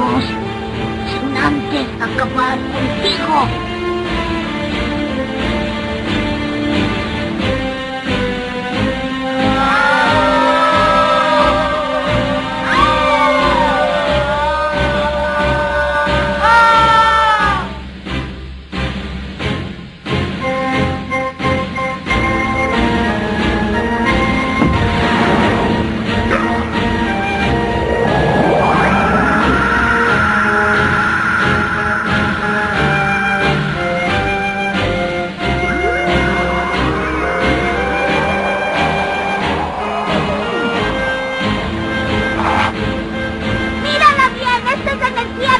Diyos, sinante ang kapal ng ko.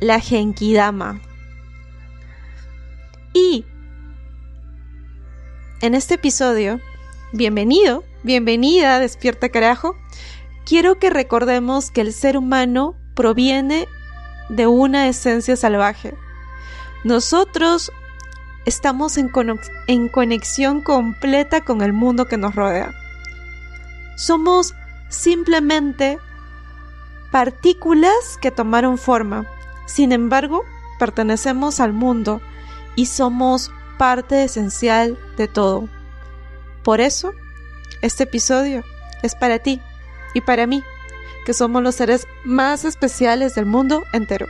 la Genkidama. Y en este episodio, bienvenido, bienvenida, despierta carajo, quiero que recordemos que el ser humano proviene de una esencia salvaje. Nosotros estamos en, conexión completa con el mundo que nos rodea. Somos simplemente partículas que tomaron forma. Sin embargo, pertenecemos al mundo y somos parte esencial de todo. Por eso, este episodio es para ti y para mí, que somos los seres más especiales del mundo entero.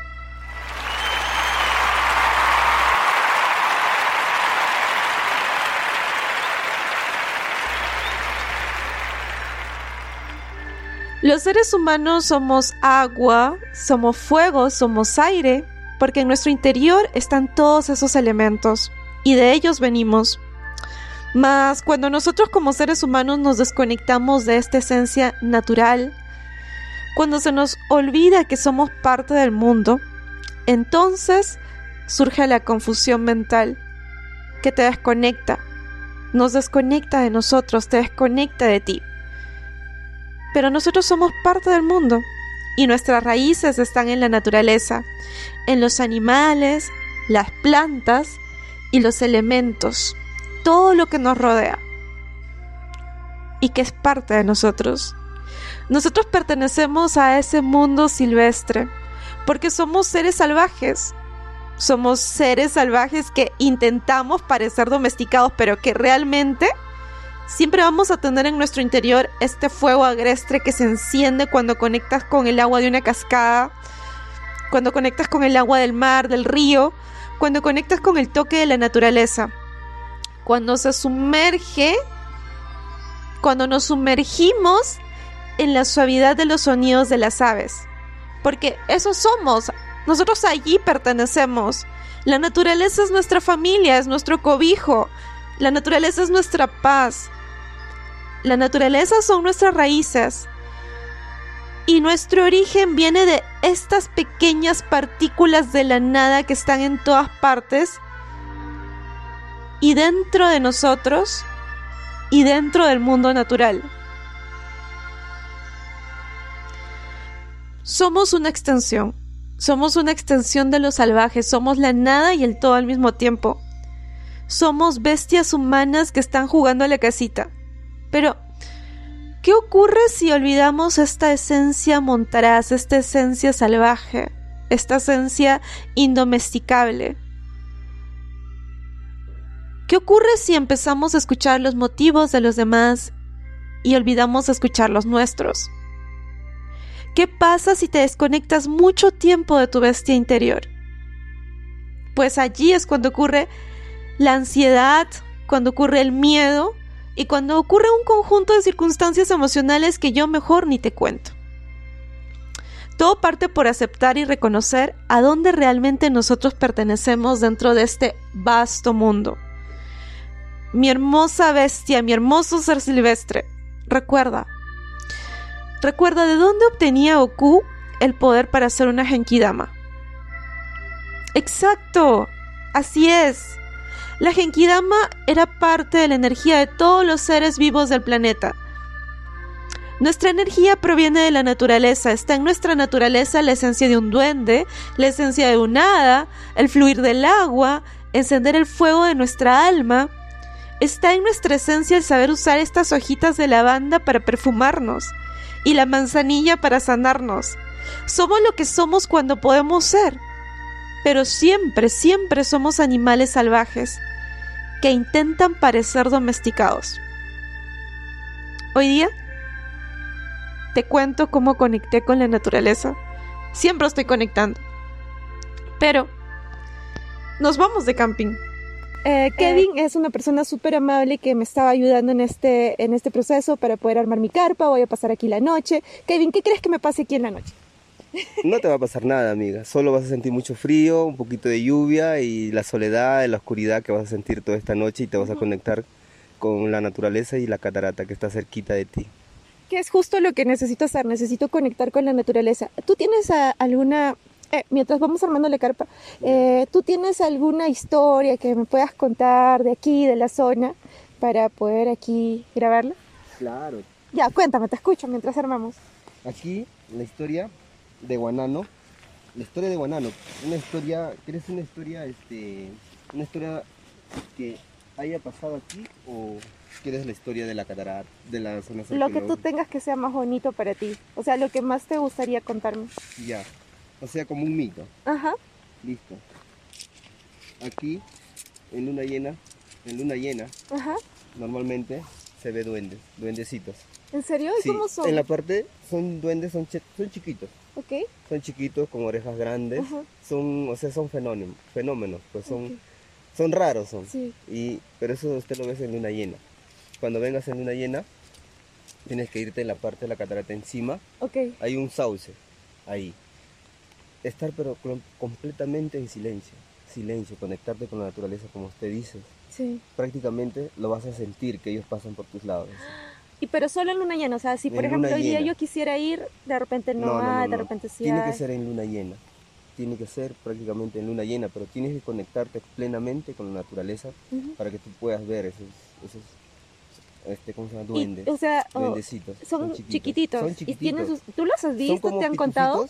Los seres humanos somos agua, somos fuego, somos aire, porque en nuestro interior están todos esos elementos y de ellos venimos. Mas cuando nosotros como seres humanos nos desconectamos de esta esencia natural, cuando se nos olvida que somos parte del mundo, entonces surge la confusión mental que te desconecta, nos desconecta de nosotros, te desconecta de ti pero nosotros somos parte del mundo y nuestras raíces están en la naturaleza, en los animales, las plantas y los elementos, todo lo que nos rodea y que es parte de nosotros. Nosotros pertenecemos a ese mundo silvestre porque somos seres salvajes. Somos seres salvajes que intentamos parecer domesticados, pero que realmente Siempre vamos a tener en nuestro interior este fuego agreste que se enciende cuando conectas con el agua de una cascada, cuando conectas con el agua del mar, del río, cuando conectas con el toque de la naturaleza, cuando se sumerge, cuando nos sumergimos en la suavidad de los sonidos de las aves. Porque eso somos, nosotros allí pertenecemos. La naturaleza es nuestra familia, es nuestro cobijo. La naturaleza es nuestra paz. La naturaleza son nuestras raíces. Y nuestro origen viene de estas pequeñas partículas de la nada que están en todas partes y dentro de nosotros y dentro del mundo natural. Somos una extensión, somos una extensión de lo salvaje, somos la nada y el todo al mismo tiempo. Somos bestias humanas que están jugando a la casita. Pero, ¿qué ocurre si olvidamos esta esencia montaraz, esta esencia salvaje, esta esencia indomesticable? ¿Qué ocurre si empezamos a escuchar los motivos de los demás y olvidamos escuchar los nuestros? ¿Qué pasa si te desconectas mucho tiempo de tu bestia interior? Pues allí es cuando ocurre la ansiedad, cuando ocurre el miedo y cuando ocurre un conjunto de circunstancias emocionales que yo mejor ni te cuento. Todo parte por aceptar y reconocer a dónde realmente nosotros pertenecemos dentro de este vasto mundo. Mi hermosa bestia, mi hermoso ser silvestre, recuerda, Recuerda de dónde obtenía Oku el poder para ser una Genkidama. Exacto, así es. La Genkidama era parte de la energía de todos los seres vivos del planeta. Nuestra energía proviene de la naturaleza, está en nuestra naturaleza la esencia de un duende, la esencia de un hada, el fluir del agua, encender el fuego de nuestra alma. Está en nuestra esencia el saber usar estas hojitas de lavanda para perfumarnos y la manzanilla para sanarnos. Somos lo que somos cuando podemos ser, pero siempre, siempre somos animales salvajes que intentan parecer domesticados. Hoy día te cuento cómo conecté con la naturaleza. Siempre estoy conectando. Pero nos vamos de camping. Eh, Kevin es una persona súper amable que me estaba ayudando en este, en este proceso para poder armar mi carpa. Voy a pasar aquí la noche. Kevin, ¿qué crees que me pase aquí en la noche? No te va a pasar nada, amiga. Solo vas a sentir mucho frío, un poquito de lluvia y la soledad, la oscuridad que vas a sentir toda esta noche y te vas a conectar con la naturaleza y la catarata que está cerquita de ti. Que es justo lo que necesito hacer. Necesito conectar con la naturaleza. ¿Tú tienes a- alguna eh, mientras vamos armando la carpa, eh, ¿tú tienes alguna historia que me puedas contar de aquí, de la zona, para poder aquí grabarla? Claro. Ya, cuéntame, te escucho mientras armamos. Aquí la historia de Guanano, la historia de Guanano, una historia, ¿quieres una historia, este, una historia que haya pasado aquí o quieres la historia de la catarata, de la zona Lo que tú tengas que sea más bonito para ti. O sea, lo que más te gustaría contarme. Ya, o sea, como un mito. Ajá. Listo. Aquí, en luna llena, en luna llena, Ajá. normalmente se ve duendes, duendecitos. ¿En serio? ¿Y Sí, cómo son? En la parte son duendes, son, son chiquitos. Ok. Son chiquitos con orejas grandes. Ajá. Son, o sea, son fenómenos, fenómenos, pues son, son raros son. Sí. Y, pero eso usted lo ves en luna llena. Cuando vengas en luna llena, tienes que irte en la parte de la catarata encima. Ok. Hay un sauce ahí. Estar pero com- completamente en silencio. Silencio, conectarte con la naturaleza como usted dice. Sí. Prácticamente lo vas a sentir que ellos pasan por tus lados. Y pero solo en luna llena, o sea, si por En ejemplo hoy día yo quisiera ir, de repente no, No, no, no, hay, de repente sí Tiene hay. que ser en luna llena. Tiene que ser prácticamente en luna llena, pero tienes que conectarte plenamente con la naturaleza para que tú puedas ver esos, esos este, ¿cómo se llama? Y, Duendes. o sea, oh, duendecitos. son chiquititos. Son ¿Y chiquititos. tienen sus- ¿Tú los has visto? ¿Te han contado?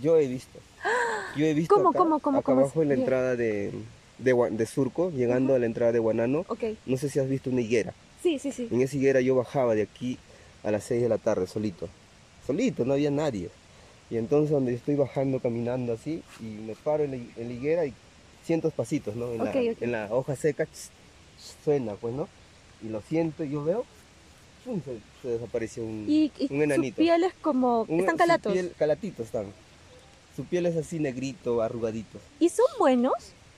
Yo he visto. Yo he visto ¿Cómo, acá, cómo, cómo, acá cómo es? abajo en la entrada de, de, Surco, llegando a la entrada de Guanano. No sé si has visto una higuera. Sí, sí, sí. En esa higuera yo bajaba de aquí a las 6 de la tarde solito. Solito, no había nadie. Y entonces donde estoy bajando, caminando así, y me paro en la, en la higuera y cientos pasitos, ¿no? En, Ok, la, ok. en la hoja seca ch, ch, suena, pues, ¿no? Y lo siento, y yo veo, ¡pum! se, se desapareció un, Y, y un su enanito. piel es como... Un- están su calatos. piel- calatitos están. Su piel es así negrito, arrugadito. ¿Y son buenos?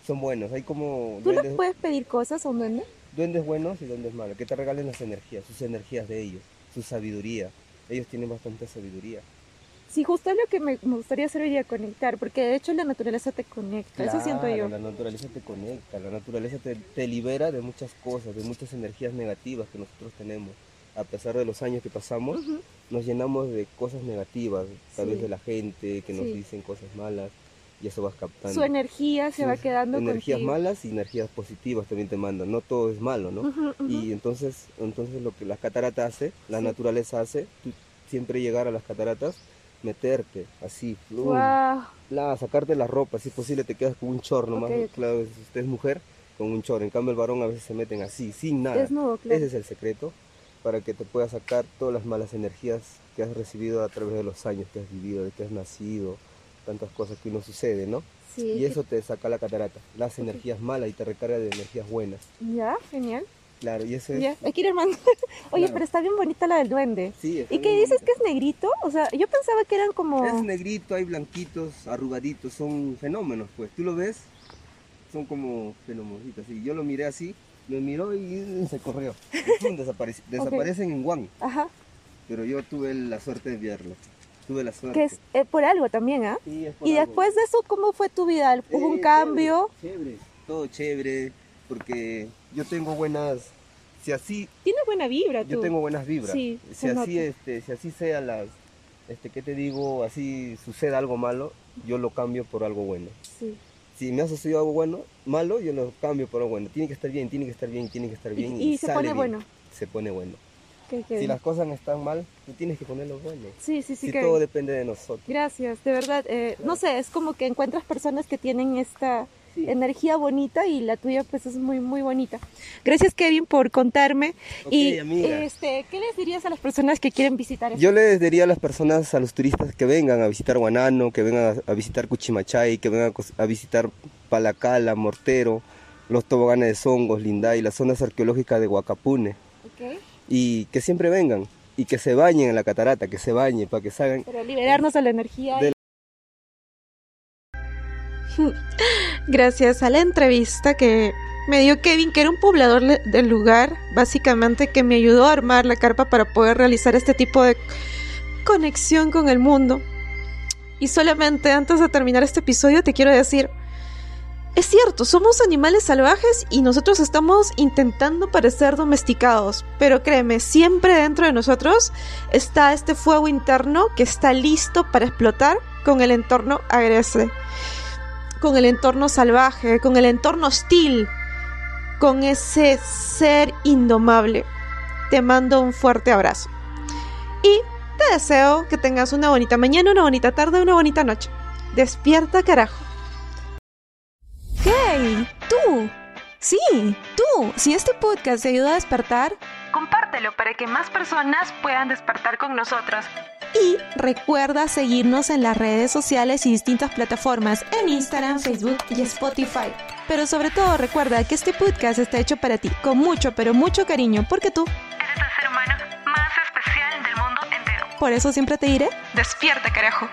Son buenos, hay como ¿Tú les duendes, puedes pedir cosas a un duende? Duendes buenos y duendes malos, que te regalen las energías, sus energías de ellos, su sabiduría. Ellos tienen bastante sabiduría. Sí, justo es lo que me, me gustaría hacer hoy día, conectar, porque de hecho la naturaleza te conecta, eso siento yo. Claro, La naturaleza te conecta, la naturaleza te, te libera de muchas cosas, de muchas energías negativas que nosotros tenemos. A pesar de los años que pasamos, Ujú. nos llenamos de cosas negativas, tal vez Sí. de la gente, que nos Sí. dicen cosas malas, y eso vas captando. Su energía se va quedando Energías contigo. malas y energías positivas también te mandan, no todo es malo, ¿no? Y entonces, entonces lo que la catarata hace, la Sí. naturaleza hace, tú siempre llegar a las cataratas, meterte así, plum, Guau. la, sacarte la ropa, si es posible te quedas con un chor nomás, Ok, ok. claro, si usted es mujer, con un chor, en cambio el varón a veces se meten así, sin nada. Desnudo, claro. Ese es el secreto para que te puedas sacar todas las malas energías que has recibido a través de los años que has vivido, de que has nacido, tantas cosas que uno sucede, ¿no? Sí. Y eso te saca la catarata, las energías malas y te recarga de energías buenas. Ya, genial. Claro, y eso es... Ya, ir armando. Oye, Claro. pero está bien bonita la del duende. Sí, está ¿Y qué dices bonita. que es negrito? O sea, yo pensaba que eran como... Es negrito, hay blanquitos, arrugaditos, son fenómenos, pues. Tú lo ves, son como fenómenos. Y yo lo miré así, lo miró y se corrió. Desaparecen en Guam, Ajá. pero yo tuve la suerte de verlo. Tuve la suerte. Que es eh, por algo también, ¿ah? Sí, es por Y algo. después de eso, ¿cómo fue tu vida? ¿Hubo Eh, un chévere, cambio? Chévere, todo chévere, porque yo tengo buenas si así Tienes buena vibra tú. yo tengo buenas vibras, Sí, si se así nota. este, si así sea las, este, ¿qué te digo? Así suceda algo malo, yo lo cambio por algo bueno. Sí. Si me ha sucedido algo bueno, malo, yo lo cambio por algo bueno. Tiene que estar bien, tiene que estar bien, tiene que estar Y- bien. y se sale pone bien. bueno. Se pone bueno. Que- Si las cosas están mal, tú tienes que ponerlo bueno. Sí, sí, sí. si que- todo depende de nosotros. Gracias, de verdad. eh, No sé, es como que encuentras personas que tienen esta Sí. energía bonita y la tuya pues es muy, muy bonita. Gracias Kevin por contarme. Ok, y amiga. este, ¿qué les dirías a las personas que quieren visitar? Yo les diría a las personas, a los turistas que vengan a visitar Guanano, que vengan a, a visitar Cuchimachay, que vengan a, a visitar Palacala, Mortero, los toboganes de Songos, Linday, las zonas arqueológicas de Huacapune. Ok, Y que siempre vengan y que se bañen en la catarata, que se bañen para que salgan. Para liberarnos de la energía. De- Gracias a la entrevista que me dio Kevin, que era un poblador del lugar, básicamente que me ayudó a armar la carpa para poder realizar este tipo de conexión con el mundo. Y solamente antes de terminar este episodio te quiero decir, es cierto, somos animales salvajes y nosotros estamos intentando parecer domesticados, pero créeme, siempre dentro de nosotros está este fuego interno que está listo para explotar con el entorno agreste con el entorno salvaje, con el entorno hostil, con ese ser indomable. Te mando un fuerte abrazo. Y te deseo que tengas una bonita mañana, una bonita tarde, una bonita noche. Despierta, carajo. ¡Hey! ¡Tú! Sí, tú. Si este podcast te ayuda a despertar, Compártelo para que más personas puedan despertar con nosotros. y recuerda seguirnos en las redes sociales y distintas plataformas en Instagram, Facebook y Spotify. Pero sobre todo recuerda que este podcast está hecho para ti, con mucho, pero mucho cariño, porque tú, Eres el ser humano más especial del mundo entero. por eso siempre te diré, Despierta, carajo.